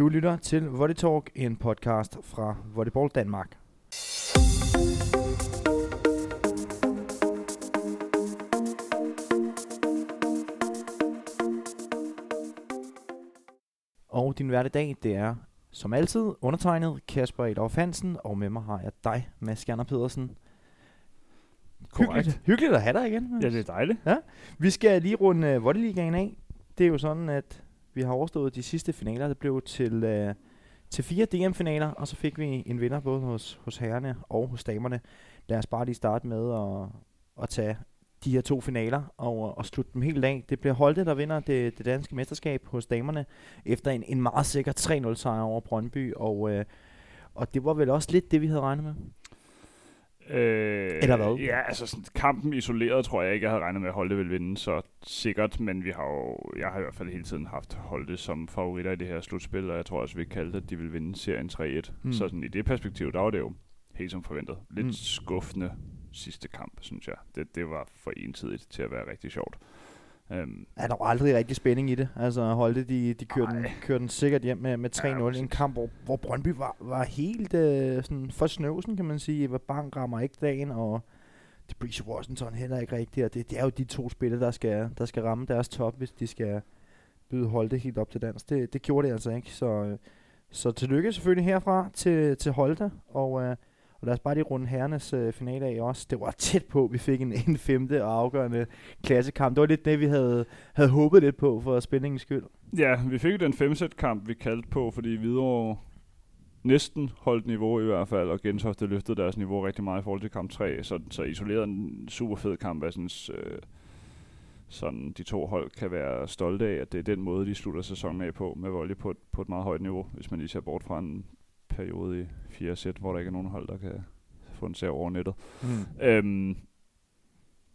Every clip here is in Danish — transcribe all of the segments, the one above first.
Du lytter til Volley Talk, en podcast fra Volleyball Danmark. Og din hverdag, det er som altid undertegnet Kasper Edorf Hansen, og med mig har jeg dig, Mads Skjerner Pedersen. Korrekt. Hyggeligt, hyggeligt at have dig igen. Mads. Ja, det er dejligt. Vi skal lige runde uh, Volleyligaen af. Det er jo sådan, at vi har overstået de sidste finaler. Det blev til, øh, til fire DM-finaler, og så fik vi en vinder både hos, hos herrerne og hos damerne. Lad os bare lige starte med at, at tage de her to finaler og, og slutte dem helt af. Det bliver Holte, der vinder det, det danske mesterskab hos damerne efter en, en meget sikker 3-0 sejr over Brøndby, og, øh, og det var vel også lidt det, vi havde regnet med. Øh, Eller hvad? Ja, altså sådan, kampen isoleret tror jeg ikke, jeg havde regnet med, at Holte ville vinde så sikkert, men vi har jo, jeg har i hvert fald hele tiden haft Holte som favoritter i det her slutspil, og jeg tror også, vi kaldte, at de ville vinde serien 3-1. Mm. Så sådan, i det perspektiv, der var det jo helt som forventet. Lidt mm. skuffende sidste kamp, synes jeg. Det, det var for ensidigt til at være rigtig sjovt. Um, Ja, der var aldrig rigtig spænding i det. Altså Holte, de, de kørte, den, kørte den sikkert hjem med, med 3-0. Ja, en kamp, hvor, hvor Brøndby var, var helt øh, sådan for snøvsen, kan man sige. Eva Bang rammer ikke dagen, og det Breeze Washington heller ikke rigtigt. Og det, det er jo de to spillere, der skal, der skal ramme deres top, hvis de skal byde Holte helt op til dans. Det, det gjorde det altså ikke. Så, øh, så tillykke selvfølgelig herfra til, til Holte. Og, øh, og lad os bare lige runde herrenes øh, finale af også. Det var tæt på, vi fik en, en femte og afgørende klassekamp. Det var lidt det, vi havde, havde håbet lidt på for spændingens skyld. Ja, vi fik jo den femsæt-kamp, vi kaldte på, fordi Hvidovre næsten holdt niveau i hvert fald, og Gentofte løftede deres niveau rigtig meget i forhold til kamp 3, så, så isoleret en super fed kamp, jeg synes, øh, sådan de to hold kan være stolte af, at det er den måde, de slutter sæsonen af på, med volley på på et meget højt niveau, hvis man lige ser bort fra en periode i fire sæt, hvor der ikke er nogen hold, der kan få en serie over nettet. Mm. Øhm,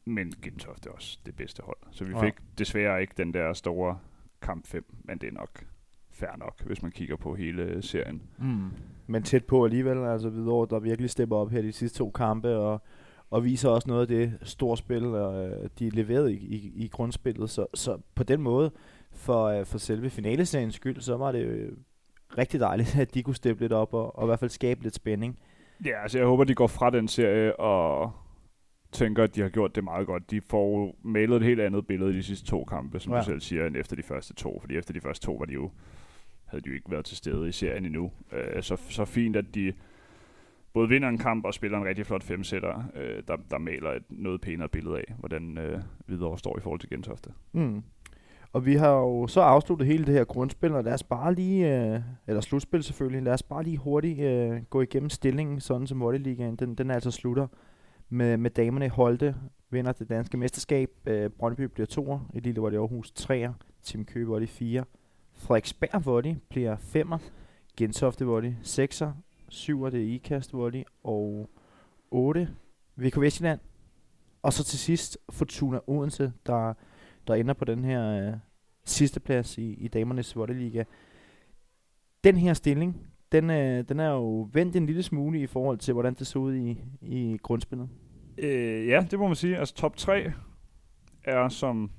men Gentofte er også det bedste hold. Så vi Ja. fik desværre ikke den der store kamp 5, men det er nok fair nok, hvis man kigger på hele serien. Mm. Men tæt på alligevel, altså Hvidovre, der virkelig stepper op her de sidste to kampe, og, og viser også noget af det store spil, øh, de leverede i, i, i grundspillet. Så, så på den måde, for, øh, for selve finaleseriens skyld, så var det øh, rigtig dejligt, at de kunne steppe lidt op, og, og i hvert fald skabe lidt spænding. Ja, altså jeg håber, de går fra den serie og tænker, at de har gjort det meget godt. De får malet et helt andet billede i de sidste to kampe, som ja. du selv siger, end efter de første to. Fordi efter de første to var de jo, havde de jo ikke været til stede i serien endnu. Øh, så, så fint, at de både vinder en kamp og spiller en rigtig flot femsætter, øh, der, der maler et noget pænere billede af, hvordan øh, Hvidovre står i forhold til Gentofte. Mm. Og vi har jo så afsluttet hele det her grundspil, og lad os bare lige, øh, eller slutspil selvfølgelig, lad os bare lige hurtigt øh, gå igennem stillingen, sådan som Volleyligaen, den, den altså slutter med, med damerne i Holte, vinder det danske mesterskab, øh, Brøndby bliver toer, Elite Volley Aarhus treer, Team Køge Volley fire, Frederiksberg Volley bliver femmer, Gentofte Volley sekser, syver det er Ikast Volley, og 8 VK Vestjylland, og så til sidst Fortuna Odense, der der ender på den her øh, sidste plads i, i damernes volleyliga. Den her stilling, den, øh, den er jo vendt en lille smule i forhold til, hvordan det så ud i, i grundspillet. Øh, ja, det må man sige. Altså top 3 er som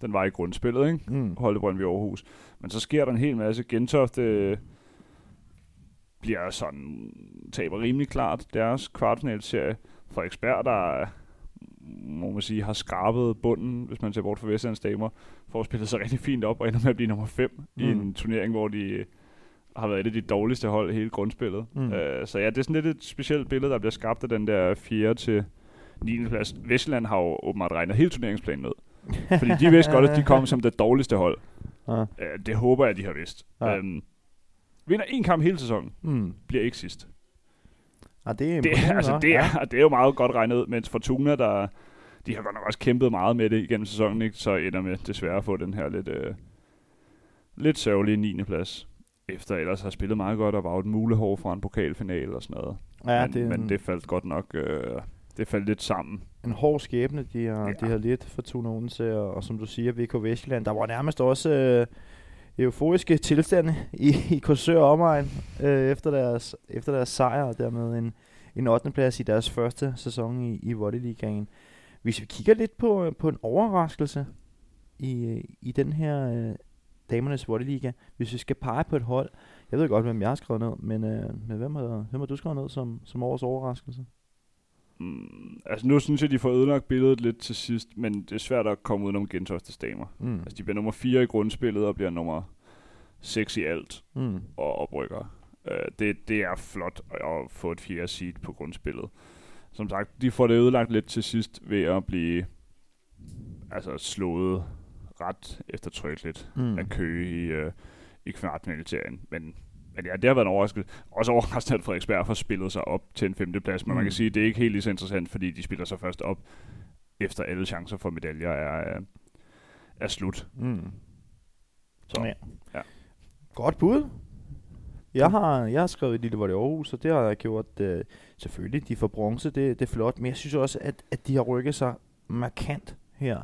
den var i grundspillet, ikke? Mm. Holde Brøndby Aarhus. Men så sker der en hel masse. Gentofte øh, bliver sådan, taber rimelig klart deres kvartfinalserie. Frederiksberg, der må man sige, har skrabet bunden, hvis man ser bort fra Vestlands damer, for at spille sig rigtig fint op og ender med at blive nummer 5 mm. i Mm. en turnering, hvor de øh, har været et af de dårligste hold i hele grundspillet. Mm. Mm. Uh, så ja, det er sådan lidt et specielt billede, der bliver skabt af den der 4. til 9. plads. Vestland har jo åbenbart regnet hele turneringsplanen ud. Fordi de vidste godt, at de kom som det dårligste hold. Ja. Uh, det håber jeg, de har vidst. Ja. Ja. Um, vinder en kamp hele sæsonen, Mm. bliver ikke sidst. Ah, det er, Det, altså, det, ja. er, det er jo meget godt regnet ud, mens Fortuna, der, de har godt nok også kæmpet meget med det igennem sæsonen, ikke? så ender med desværre at få den her lidt, øh, lidt sørgelige 9. plads. Efter ellers har spillet meget godt og var et mulehår fra en pokalfinale og sådan noget. Ja, men, det men en, det faldt godt nok øh, det faldt lidt sammen. en hård skæbne, de har, Ja. de har lidt for Tuna Odense, og, og som du siger, VK Vestjylland, der var nærmest også øh, euforiske tilstande i, i Korsør og omegn øh, efter, deres, efter deres sejr, og dermed en, en 8. plads i deres første sæson i, i Volleyligaen. Hvis vi kigger lidt på, øh, på en overraskelse i, øh, i den her øh, damernes Volleyliga, hvis vi skal pege på et hold, Jeg ved godt, hvem jeg har skrevet ned, men, øh, men hvem, har, hvem har du skrevet ned som, som årets overraskelse? Mm, altså nu synes jeg, de får ødelagt billedet lidt til sidst, men det er svært at komme udenom Gentofte Damer. Mm. Altså de bliver nummer 4 i grundspillet og bliver nummer 6 i alt Mm. og oprykker. Uh, det, det er flot at, at få et fjerde seed på grundspillet. Som sagt, de får det ødelagt lidt til sidst ved at blive altså slået ret eftertrykkeligt Mm. af Køge i, uh, i kvartfinalserien. Men, men ja, det har været en overraskelse. Også overraskende, at Frederiksberg får spillet sig op til en femteplads. Men mm. man Mm. kan sige, at det er ikke helt lige så interessant, fordi de spiller sig først op, efter alle chancer for medaljer er, øh, er slut. Mm. Så, Ja. ja. Godt bud. Jeg har, jeg har skrevet Lille i Aarhus, og det har jeg gjort øh, selvfølgelig. De får bronze, det, det er flot. Men jeg synes også, at, at de har rykket sig markant her.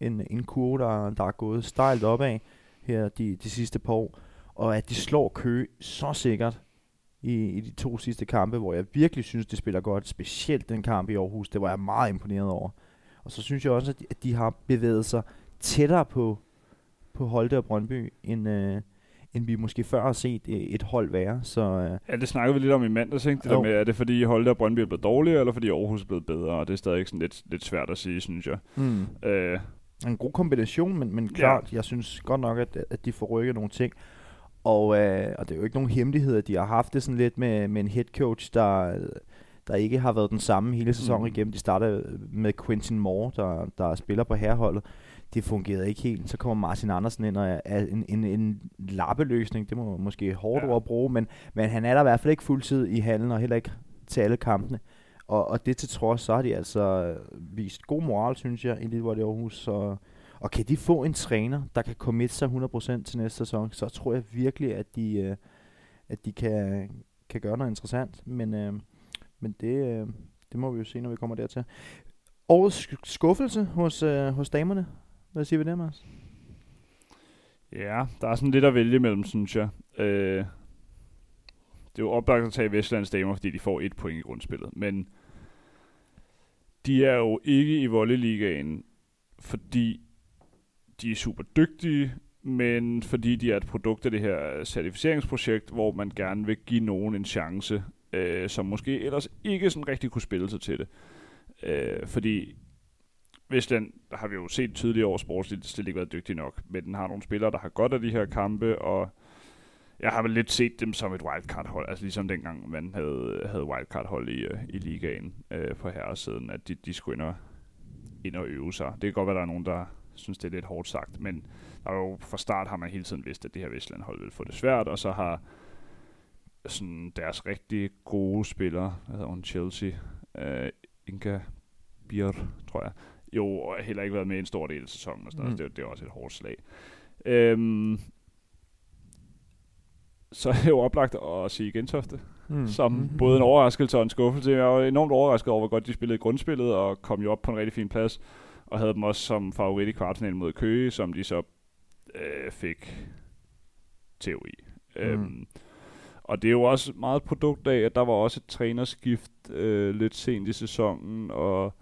En, en kurve, der, der er gået stejlt opad her de, de sidste par år. Og at de slår Køge så sikkert i, i de to sidste kampe, hvor jeg virkelig synes, de spiller godt. Specielt den kamp i Aarhus, det var jeg meget imponeret over. Og så synes jeg også, at de, at de har bevæget sig tættere på, på Holte og Brøndby, end, øh, end vi måske før har set øh, et hold være. Så øh, Ja, det snakkede vi lidt om i mandags, ikke? Det Jo. der med, er det fordi Holte og Brøndby er blevet dårligere, eller fordi Aarhus er blevet bedre? Og det er stadig sådan lidt, lidt svært at sige, synes jeg. mm. Øh, en god kombination, men, men klart, jeg synes godt nok, at, at de får rykket nogle ting. Og, øh, og det er jo ikke nogen hemmelighed, at de har haft det sådan lidt med, med en head coach, der, der ikke har været den samme hele sæsonen Mm. mm. igennem. De startede med Quentin Moore, der, der spiller på herholdet. Det fungerede ikke helt. Så kommer Martin Andersen ind og er, en, en, en lappeløsning. Det må måske hårdt Ja. at bruge, men, men han er der i hvert fald ikke fuldtid i hallen, og heller ikke til alle kampene. Og, og det til trods, så har de altså vist god moral, synes jeg, i Lille Volley Aarhus. Så, og kan de få en træner, der kan committe sig 100% til næste sæson, så tror jeg virkelig, at de, øh, at de kan, kan gøre noget interessant. Men, øh, men det, øh, det må vi jo se, når vi kommer dertil. Årets sk- skuffelse hos, øh, hos damerne. Hvad siger vi der, Mads? ja, der er sådan lidt at vælge mellem, synes jeg. Øh, det er jo oplagt at tage Vestlands damer, fordi de får et point i grundspillet. Men de er jo ikke i volleyligaen, fordi de er super dygtige, men fordi de er et produkt af det her certificeringsprojekt, hvor man gerne vil give nogen en chance, øh, som måske ellers ikke sådan rigtig kunne spille sig til det. Øh, fordi Vestland der har vi jo set tydeligt over sportsligt, slet ikke været dygtig nok, men den har nogle spillere, der har godt af de her kampe, og jeg har vel lidt set dem som et wildcard-hold, altså ligesom dengang man havde, havde wildcard-hold i, øh, i ligaen øh, på herresiden, at de, de skulle ind og, ind og øve sig. Det kan godt være, der er nogen, der synes, det er lidt hårdt sagt, men der er jo fra start har man hele tiden vidst, at det her Vestland-hold vil få det svært, og så har sådan deres rigtig gode spillere, hvad hedder hun, Chelsea, øh, Inga Bier, tror jeg, jo heller ikke været med en stor del af sæsonen, og sådan mm. Det, det er også et hårdt slag. Øhm, så er det jo oplagt at sige Gentofte, Mm. som mm. både en overraskelse og en skuffelse. Jeg var enormt overrasket over, hvor godt de spillede grundspillet, og kom jo op på en rigtig fin plads, og havde dem også som favorit i kvartfinalen mod Køge, som de så øh, fik tæv i. Mm. Øhm, og det er jo også meget et produkt af, at der var også et trænerskift øh, lidt sent i sæsonen, og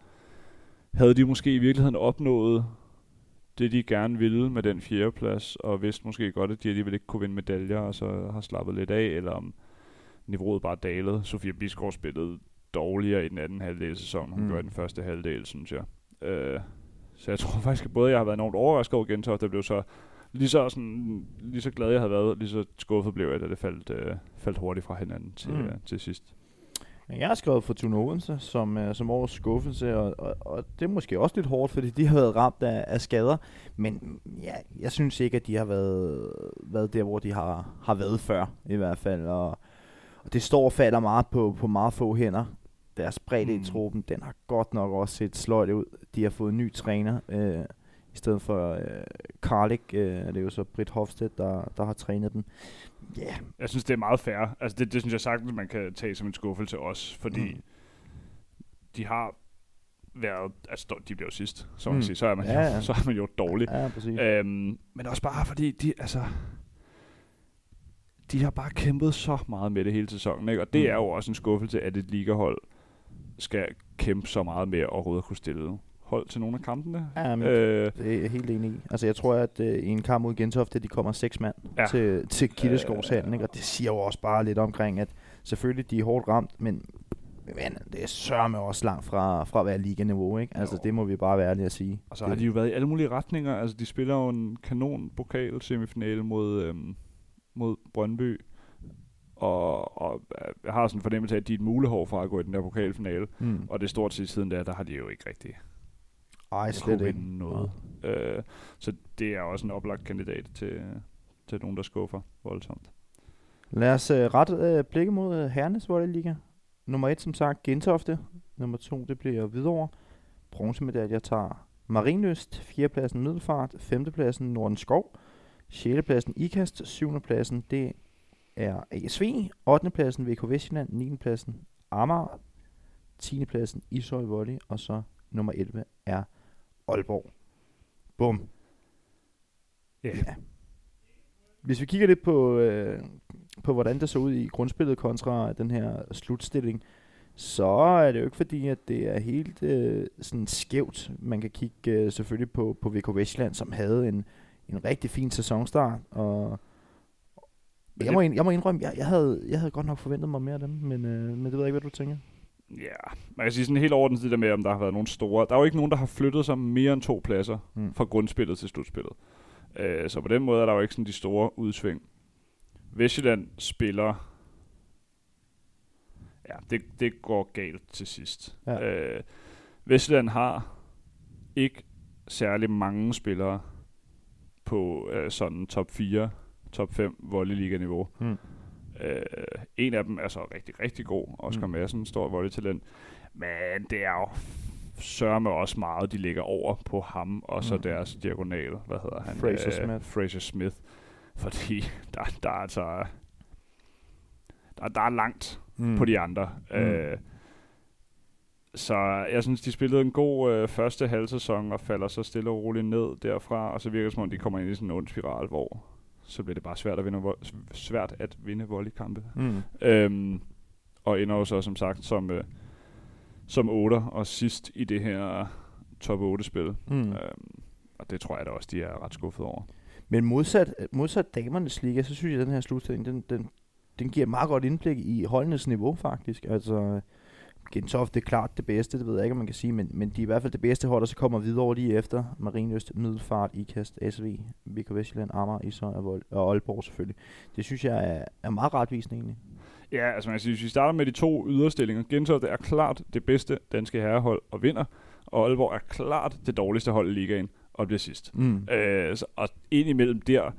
havde de måske i virkeligheden opnået det, de gerne ville med den fjerdeplads, og vidste måske godt, at de alligevel ikke kunne vinde medaljer, og så har slappet lidt af, eller om niveauet bare dalet. Sofia Bisgaard spillede dårligere i den anden halvdel af sæsonen, hun mm. Gjorde den første halvdel, synes jeg. Øh, så jeg tror faktisk, at både jeg har været enormt overrasket over Gentofte, der blev så lige så, sådan, lige så glad jeg havde været, lige så skuffet blev jeg, da det faldt, øh, faldt hurtigt fra hinanden til. Mm. øh, til sidst. Men Jeg har skrevet Fortuna Odense som, uh, som årets skuffelse, og, og, og det er måske også lidt hårdt, fordi de har været ramt af, af skader. Men ja, jeg synes ikke, at de har været, været der, hvor de har, har været før, i hvert fald. Og, og det står og falder meget på, på meget få hænder. Deres bredde Mm. i truppen, den har godt nok også set sløjt ud. De har fået en ny træner, øh, i stedet for øh, Karlik. Øh, det er jo så Britt Hofstedt, der, der har trænet dem. Ja, yeah. Jeg synes, det er meget fair. Altså, det, det synes jeg sagtens, man kan tage som en skuffelse også, fordi mm. De har været, altså de bliver jo sidst, så man Mm. sige, så er man, Ja, ja. så er man jo dårlig. ja, præcis. Øhm, men også bare fordi, de, altså, de har bare kæmpet så meget med det hele sæsonen, ikke? og det Mm. er jo også en skuffelse, at et ligahold skal kæmpe så meget med at overhovedet kunne stille hold til nogle af kampene. Ja, men øh, det er jeg helt enig i. Altså, jeg tror, at øh, i en kamp mod Gentofte, de kommer seks mand ja. til, til Kildeskovshallen, ikke? og det siger jo også bare lidt omkring, at selvfølgelig de er hårdt ramt, men, men det er sørme også langt fra, fra at være liganiveau, ikke? Altså, jo. det må vi bare være ærlige at sige. Og så har de jo været i alle mulige retninger. Altså, de spiller jo en kanon pokal semifinale mod, øhm, mod Brøndby. Og, og jeg har sådan en fornemmelse af, at de er et mulehår fra at gå i den der pokalfinale. Mm. Og det er stort set siden der, der har de jo ikke rigtig ej, slet ikke. noget. Øh, så det er også en oplagt kandidat til, til nogen, der skuffer voldsomt. Lad os uh, rette uh, blikket mod uh, Hernes Liga. Nummer et, som sagt, Gentofte. Nummer to, det bliver Hvidovre. Bronzemedaljer tager Marienlyst. Fjerdepladsen Middelfart. Femtepladsen Norden Skov. Sjettepladsen Ikast. Syvendepladsen, det er ASV. 8. pladsen VK Vestjylland. 9. pladsen Amager. 10. pladsen Ishøj Volley. Og så nummer 11 er Aalborg. Bum. Yeah. Ja. Hvis vi kigger lidt på, øh, på, hvordan det så ud i grundspillet kontra den her slutstilling, så er det jo ikke fordi, at det er helt øh, sådan skævt. Man kan kigge øh, selvfølgelig på, på VK Vestland, som havde en, en rigtig fin sæsonstart, og jeg må, jeg må indrømme, jeg, jeg, havde, jeg havde godt nok forventet mig mere af dem, men, øh, men det ved jeg ikke, hvad du tænker. Ja, man kan sige sådan helt ordentligt det der med, om der har været nogle store. Der er jo ikke nogen, der har flyttet sig mere end to pladser mm. fra grundspillet til slutspillet. Uh, så på den måde er der jo ikke sådan de store udsving. Vestjylland spiller... Ja, det, det går galt til sidst. Ja. Uh, Vestjylland har ikke særlig mange spillere på uh, sådan top 4, top 5 volleyliga-niveau. Mm. Øh, en af dem er så rigtig, rigtig god. Oscar mm. Madsen, stor volleytalent. Men det er jo sørme også meget, de ligger over på ham, og så mm. deres diagonal, hvad hedder han? Fraser øh, Smith. Fraser Smith. Fordi der, der er altså... Der, der er langt mm. på de andre. Mm. Øh, så jeg synes, de spillede en god øh, første halvsæson, og falder så stille og roligt ned derfra, og så virker det som om, de kommer ind i sådan en ond spiral, hvor så bliver det bare svært at vinde, svært at vinde volleykampe. Mm. Øhm, og ender jo så som sagt som, øh, som 8 og sidst i det her top 8-spil. Mm. Øhm, og det tror jeg da også, de er ret skuffet over. Men modsat, modsat damernes liga, så synes jeg, at den her slutstilling, den, den, den giver meget godt indblik i holdenes niveau faktisk. Altså, Gentofte er klart det bedste, det ved jeg ikke, om man kan sige, men, men de er i hvert fald det bedste hold, der så kommer videre over lige efter. Marienøst, Middelfart, Ikast, SV, VK Vestjylland, Amager, Isøj og Aalborg selvfølgelig. Det synes jeg er, er meget retvisende egentlig. Ja, altså man kan sige, hvis vi starter med de to yderstillinger. Gentofte er klart det bedste danske herrehold og vinder, og Aalborg er klart det dårligste hold i ligaen og bliver sidst. Mm. Øh, så, og ind imellem der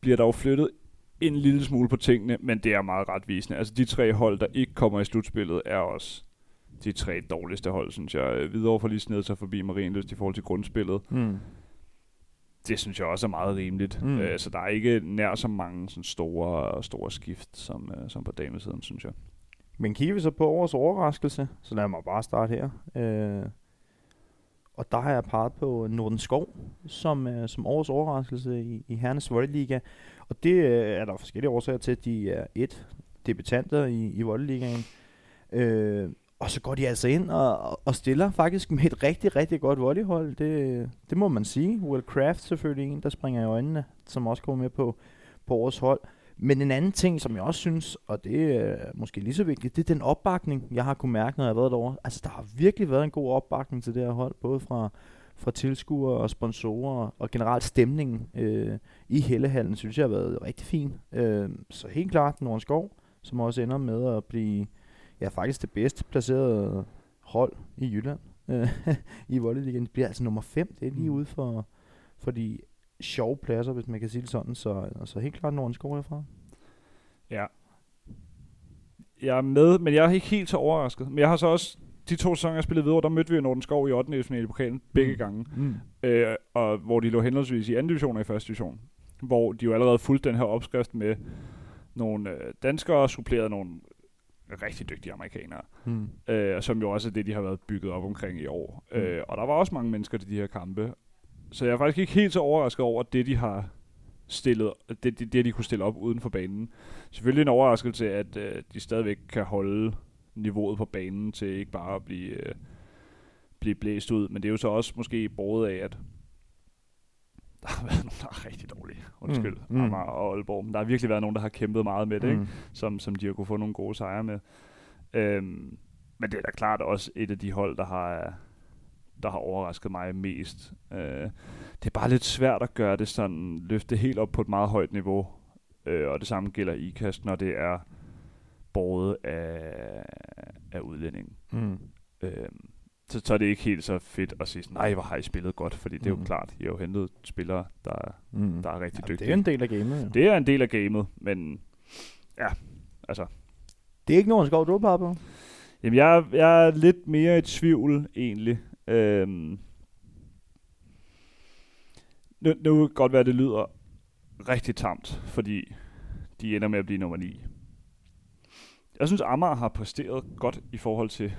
bliver der jo flyttet en lille smule på tingene, men det er meget retvisende. Altså de tre hold, der ikke kommer i slutspillet, er også de tre dårligste hold, synes jeg. Hvidovre får lige snedet sig forbi Marienlyst i forhold til grundspillet. Mm. Det synes jeg også er meget rimeligt. Mm. Uh, så der er ikke nær så mange sådan store, store skift, som, uh, som på damesiden, synes jeg. Men kigger vi så på årets overraskelse, så lad mig bare starte her. Uh, og der har jeg peget på Norden Skov som, uh, som årets overraskelse i, i Hernes Volleyliga. Og det øh, er der forskellige årsager til, at de er et debutanter i, i Volleyligaen. Øh, og så går de altså ind og, og stiller faktisk med et rigtig, rigtig godt volleyhold. Det, det må man sige. Will Craft selvfølgelig en, der springer i øjnene, som også kommer med på, på årets hold. Men en anden ting, som jeg også synes, og det er øh, måske lige så vigtigt, det er den opbakning, jeg har kunne mærke, når jeg har været derovre. Altså, der har virkelig været en god opbakning til det her hold, både fra, fra tilskuere og sponsorer, og generelt stemningen øh, i Hellehallen, synes jeg har været rigtig fin. Øh, så helt klart Norden Skov, som også ender med at blive ja, faktisk det bedste placerede hold i Jylland i Volleyligaen. Det bliver altså nummer 5. Det er lige mm. ude for, for de sjove pladser, hvis man kan sige det sådan. Så altså, helt klart Norden Skov herfra. Ja. Jeg er med, men jeg er ikke helt så overrasket. Men jeg har så også de to sæsoner, jeg spillede videre, der mødte vi Norden Skov i 8. finale i pokalen begge mm. gange. Mm. Øh, og hvor de lå henholdsvis i anden division og i første division. Hvor de jo allerede fulgte den her opskrift med nogle øh, danskere, suppleret nogle rigtig dygtige amerikanere, mm. øh, som jo også er det, de har været bygget op omkring i år. Mm. Øh, og der var også mange mennesker til de her kampe. Så jeg er faktisk ikke helt så overrasket over det, de har stillet, det, det, det de kunne stille op uden for banen. Selvfølgelig en overraskelse, at øh, de stadigvæk kan holde niveauet på banen til ikke bare at blive, øh, blive blæst ud. Men det er jo så også måske båret af, at der har været nogen, der er rigtig dårlige. Undskyld, mm. Mm. Amager og Aalborg. Men der har virkelig været nogen, der har kæmpet meget med det, ikke? Mm. Som, som de har kunne få nogle gode sejre med. Øhm, men det er da klart også et af de hold, der har, der har overrasket mig mest. Øh, det er bare lidt svært at gøre det sådan, løfte helt op på et meget højt niveau. Øh, og det samme gælder ikast, når det er båret af, af udlændingen. Mm. Øhm, så, så er det ikke helt så fedt at sige, sådan, nej, hvor har I spillet godt, fordi det er jo Mm. klart, I har jo hentet spillere, der, er- Mm. der er rigtig Ja, dygtige. det er en del af gamet. jo. det er en del af gamet, men ja, altså, Det er ikke nogen skov, du peget på. Jamen, jeg, er- jeg er lidt mere i tvivl, egentlig. Øhm, nu, nu kan det godt være, at det lyder rigtig tamt, fordi de ender med at blive nummer 9. Jeg synes, Amager har præsteret godt i forhold til,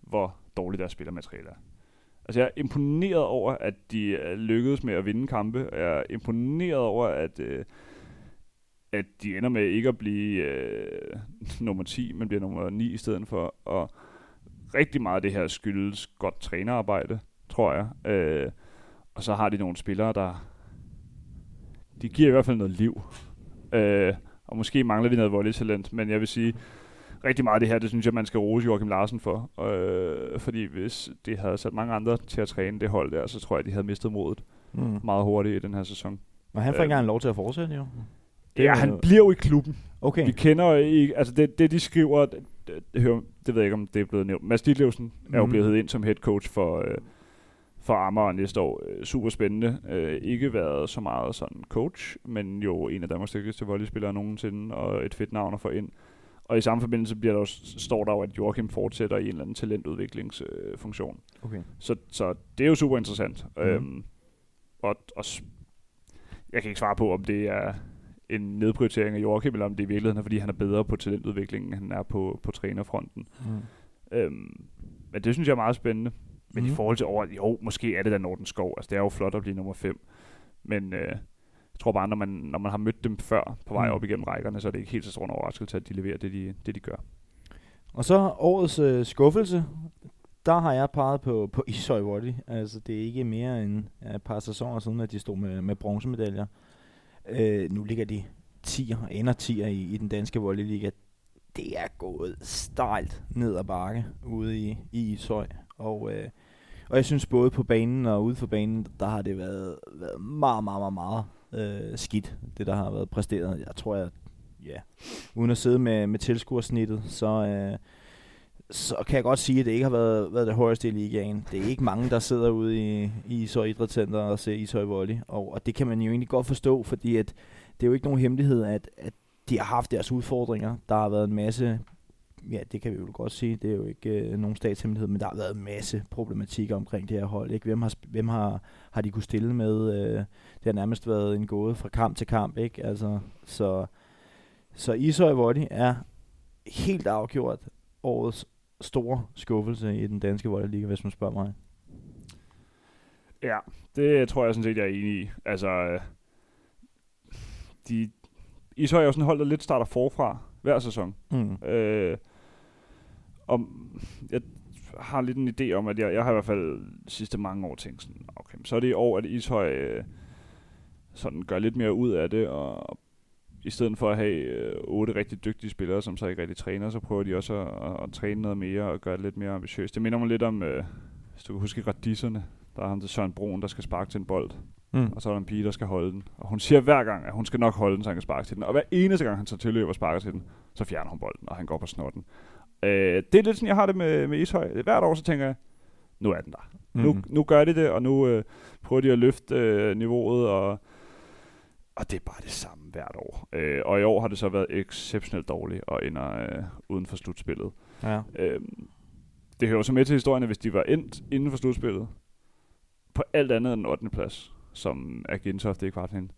hvor dårligt deres spillermateriale er. Altså, jeg er imponeret over, at de er lykkedes med at vinde kampe. og Jeg er imponeret over, at, øh, at de ender med ikke at blive øh, nummer 10, men bliver nummer 9 i stedet for. Og rigtig meget af det her skyldes godt trænerarbejde, tror jeg. Øh, og så har de nogle spillere, der... De giver i hvert fald noget liv. Øh, og måske mangler de noget volleytalent, men jeg vil sige, rigtig meget af det her, det synes jeg, man skal rose Joachim Larsen for. Øh, fordi hvis det havde sat mange andre til at træne det hold der, så tror jeg, de havde mistet modet Mm. meget hurtigt i den her sæson. Og han får Øh. ikke engang lov til at fortsætte, jo. Det Ja, han bliver jo i klubben. Okay. Vi kender ikke, altså det, det de skriver, det, det, hører- det ved jeg ikke, om det er blevet nævnt. Mads Ditlevsen mm. er jo Mhm. blevet ind som head coach for, øh, for Amager næste år. Øh, super spændende. Øh, ikke været så meget sådan coach, men jo en af Danmarks dygtigste volleyspillere nogensinde, og et fedt navn at få ind. Og i samme forbindelse bliver der jo, står der jo, at Joachim fortsætter i en eller anden talentudviklingsfunktion. Øh, okay. Så, så det er jo super interessant. Mm. Øhm, og, og jeg kan ikke svare på, om det er en nedprioritering af Joachim, eller om det i virkeligheden er, fordi han er bedre på talentudviklingen, end han er på, på trænerfronten. Mm. Øhm, men det synes jeg er meget spændende. Men mm. i Mhm. forhold til over, jo, måske er det da Norden Skov. Altså, det er jo flot at blive nummer 5. Men øh, jeg tror bare, når man, når man har mødt dem før på vej Mm. op igennem rækkerne, så er det ikke helt så stor en overraskelse, at de leverer det, de, det, de gør. Og så årets øh, skuffelse. Der har jeg peget på, på Ishøj Volley. Altså, det er ikke mere end et par sæsoner siden, at de stod med, med bronzemedaljer. Øh, nu ligger de 10'er, ender 10'er i, i den danske volleyliga. Det er gået stejlt ned ad bakke ude i, i Ishøj. Og, øh, og jeg synes både på banen og ude for banen, der har det været, været meget, meget, meget, meget øh, skidt, det der har været præsteret. Jeg tror, at ja, uden at sidde med, med tilskuersnittet, så, øh, så kan jeg godt sige, at det ikke har været, været det højeste i ligaen. Det er ikke mange, der sidder ude i, i Ishøj Idrætscenter og ser Ishøj Volley, og, og det kan man jo egentlig godt forstå, fordi at det er jo ikke nogen hemmelighed, at, at de har haft deres udfordringer. Der har været en masse, ja, det kan vi jo godt sige, det er jo ikke øh, nogen statshemmelighed, men der har været en masse problematikker omkring det her hold. Ikke? Hvem, har, hvem har, har de kunne stille med? Øh, det har nærmest været en gåde fra kamp til kamp, ikke? Altså, så, så Ishøj Volley er helt afgjort årets store skuffelse i den danske volleyliga, hvis man spørger mig. Ja, det tror jeg sådan set, jeg er enig i. Altså, øh, de, Ishøj er jo sådan et hold, der lidt starter forfra hver sæson. Mm. Øh, og jeg har lidt en idé om, at jeg, jeg har i hvert fald de sidste mange år tænkt sådan, okay, så er det i år, at Ishøj øh, sådan gør lidt mere ud af det, og i stedet for at have øh, otte rigtig dygtige spillere, som så ikke rigtig træner, så prøver de også at, at, at træne noget mere og gøre det lidt mere ambitiøst. Det minder mig lidt om, øh, hvis du kan huske radisserne, der er ham til Søren Broen, der skal sparke til en bold, Mm. og så er der en pige, der skal holde den. Og hun siger hver gang, at hun skal nok holde den, så han kan sparke til den. Og hver eneste gang, han tager tilløb og sparker til den, så fjerner hun bolden, og han går på snotten. Øh, det er lidt sådan, jeg har det med, med Ishøj. Hvert år, så tænker jeg, nu er den der. Mm. Nu, nu gør de det, og nu øh, prøver de at løfte øh, niveauet, og, og det er bare det samme hvert år. Øh, og i år har det så været exceptionelt dårligt, og ender øh, uden for slutspillet. Ja. Øh, det hører jo så med til historien, at hvis de var endt inden for slutspillet, på alt andet end 8. plads, som er Gentofte i kvartfinalen,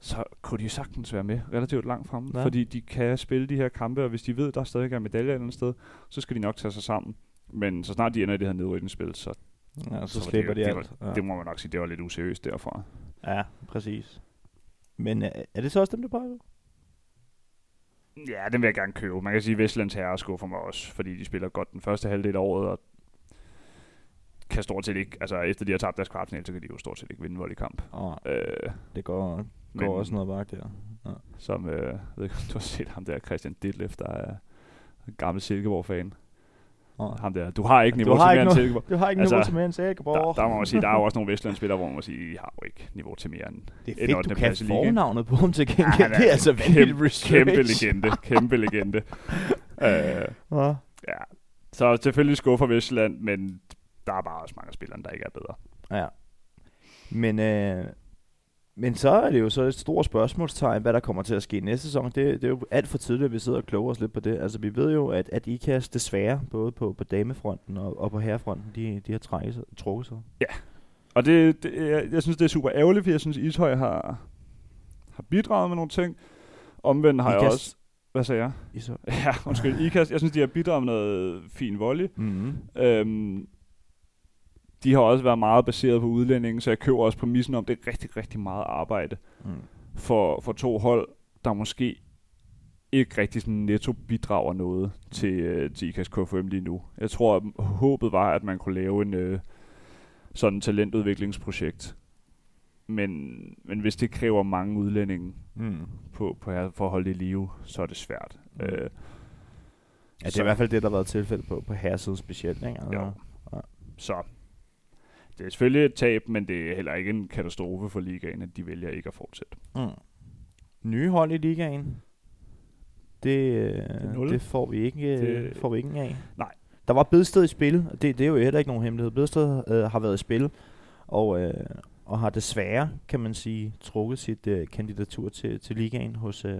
så kunne de jo sagtens være med relativt langt fremme, Ja. fordi de kan spille de her kampe, og hvis de ved, der stadig er medaljer et eller andet sted, så skal de nok tage sig sammen. Men så snart de ender i det her nedrykningsspil, så, ja, så så slipper det, de det, alt. var, Ja. det må man nok sige, det var lidt useriøst derfra. ja, præcis. Men øh, er det så også dem, du peger? Ja, den vil jeg gerne købe. Man kan sige, at Vestlands Herre skuffer mig også, fordi de spiller godt den første halvdel af året, og kan stort set ikke, altså efter de har tabt deres kvartfinal, så kan de jo stort set ikke vinde en volleykamp. Oh, Øh, det går, Men- går også noget bak der. som, øh, jeg ved ikke, om du har set ham der, Christian Ditlev, der er en gammel Silkeborg-fan. Oh. Ham der, du har ikke niveau har til ikke mere end Silkeborg. Du har ikke Altså, niveau til mere end Silkeborg. Der, der, må man sige, der er jo også nogle Vestlandsspillere, hvor man må sige, de har jo ikke niveau til mere end det er fedt, du kan i fornavnet på ham til gengæld. han er det er altså vanvittigt research. kæmpe legende, kæmpe legende. Ja. ja. Så selvfølgelig skuffer Vestland, men der er bare også mange af spillerne, der ikke er bedre. Ja. Men, øh, men så er det jo så et stort spørgsmålstegn, hvad der kommer til at ske næste sæson. Det, det er jo alt for tidligt, at vi sidder og kloger os lidt på det. Altså, vi ved jo, at, at IKAS desværre, både på, på damefronten og, og på herrefronten, de, de har trækket sig, trukket sig. Og det, det, jeg, jeg synes, det er super ærgerligt, for jeg synes, Ishøj har, har bidraget med nogle ting. Omvendt har jeg Ikast. også... Hvad sagde jeg? I så. Ja, undskyld. IKAST, jeg synes, de har bidraget med noget fin volley. Mm-hmm. Øhm, de har også været meget baseret på udlændingen, så jeg køber også præmissen om, det er rigtig, rigtig meget arbejde Mm. for, for to hold, der måske ikke rigtig sådan netto bidrager noget til, øh, til IKAST KFM lige nu. Jeg tror, at håbet var, at man kunne lave en øh, sådan talentudviklingsprojekt. Men, men hvis det kræver mange udlændinge Mm. på, på her, for at holde det i live, så er det svært. Mm. Øh, Ja, det Så- er i hvert fald det, der har været tilfældet på, på herresiden specielt. Ikke? Altså, Jo. Så det er selvfølgelig et tab, men det er heller ikke en katastrofe for ligaen, at de vælger ikke at fortsætte. Mm. Nye hold i ligaen. Det, øh, nul. det får vi ikke øh, Det- får vi ikke af. Nej. Der var Bedsted i spil, og det, det er jo heller ikke nogen hemmelighed. Bedsted øh, har været i spil, og, øh, og har desværre, kan man sige, trukket sit øh, kandidatur til, til ligaen hos, øh,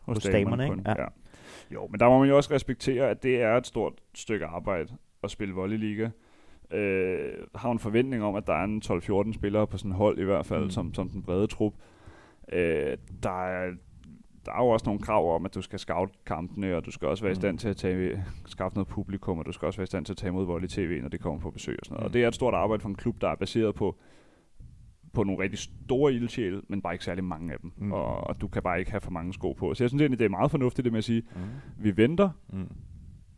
Hos damerne, ikke? Ja. Ja. Jo, men der må man jo også respektere, at det er et stort stykke arbejde at spille volleyliga. Øh, har en forventning om, at der er en 12-14 spillere på sådan hold i hvert fald, Mm. som, som den brede trup. Øh, der, er, der er jo også nogle krav om, at du skal scout kampene, og du skal også være i Mm. stand til at tage, skaffe noget publikum, og du skal også være i stand til at tage imod volley tv, når det kommer på besøg og sådan noget. Mm. Og det er et stort arbejde for en klub, der er baseret på på nogle rigtig store ildsjæle, men bare ikke særlig mange af dem. Mm. Og, og du kan bare ikke have for mange sko på. Så jeg synes egentlig, det er meget fornuftigt det med at sige, mm. vi venter, Mm.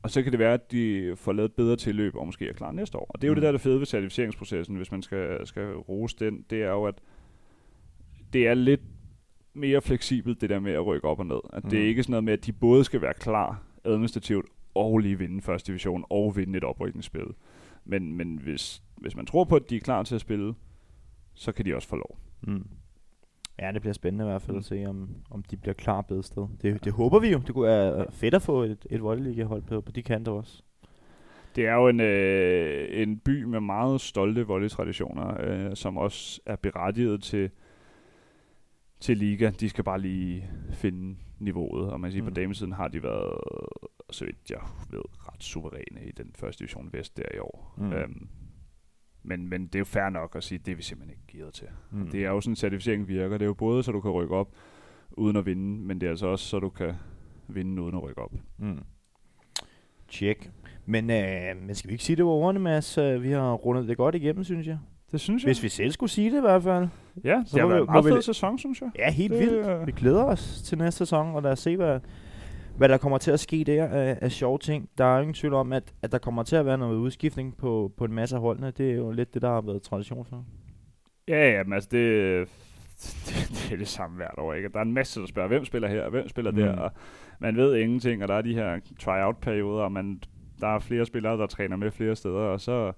Og så kan det være, at de får lavet et bedre tilløb, og måske er klar næste år. Og det er jo Mm. mm. det der, der fede ved certificeringsprocessen, hvis man skal, skal rose den, det er jo, at det er lidt mere fleksibelt, det der med at rykke op og ned. At det er Mm. ikke sådan noget med, at de både skal være klar administrativt, og lige vinde første division, og vinde et oprykningsspil. Men, men hvis, hvis man tror på, at de er klar til at spille, så kan de også få lov. Mm. Ja, det bliver spændende i hvert fald Mm. at se, om, om de bliver klar Bedsted. Det, det håber vi jo. Det kunne være fedt at få et, et volleyliga-hold på, på de kanter også. Det er jo en, øh, en by med meget stolte volleytraditioner, øh, som også er berettiget til, til liga. De skal bare lige finde niveauet, og man siger, mm. Mm. på damesiden har de været, så vidt jeg ved, ret suveræne i den første division vest der i år. Mm. Øhm, men, men det er jo fair nok at sige, at det er vi simpelthen ikke givet til. Mm. Det er jo sådan, certificering virker. Det er jo både, så du kan rykke op uden at vinde, men det er altså også, så du kan vinde uden at rykke op. Mm. Tjek. Men, øh, men skal vi ikke sige, det var ordene, Mads? Øh, Vi har rundet det godt igennem, synes jeg. Det synes jeg. Hvis vi selv skulle sige det i hvert fald. Ja, Så det har været en meget fed sæson, synes jeg. Ja, helt Det, vildt. øh, Vi glæder os til næste sæson, og lad os se, hvad, hvad der kommer til at ske der af, af sjove ting. Der er ingen tvivl om, at, at der kommer til at være noget udskiftning på, på en masse af holdene. Det er jo lidt det, der har været tradition for. Ja, ja, men altså det, det, det er det samme hvert år, ikke? Der er en masse, der spørger, hvem spiller her, hvem spiller mm. der, og man ved ingenting, og der er de her tryout-perioder, og man, der er flere spillere, der træner med flere steder, og så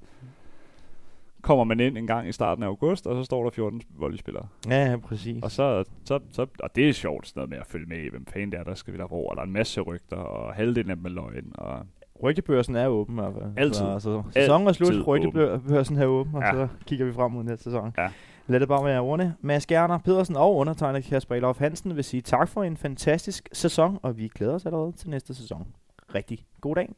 kommer man ind en gang i starten af august, og så står der 14 volleyspillere. Ja, ja, præcis. Og, så, så, så, og det er sjovt sådan noget med at følge med i, hvem fanden det er, der skal vi der ro, og der er en masse rygter, og halvdelen af dem er løgn, og Rygtebørsen er åben i hvert fald. Altid. Så, altså, sæsonen er slut, rygtebørsen er åben, og Ja. så kigger vi frem mod næste sæson. Ja. Lad det bare være ordene. Mads Gerner, Pedersen og undertegnet Kasper Elof Hansen vil sige tak for en fantastisk sæson, og vi glæder os allerede til næste sæson. Rigtig god dag.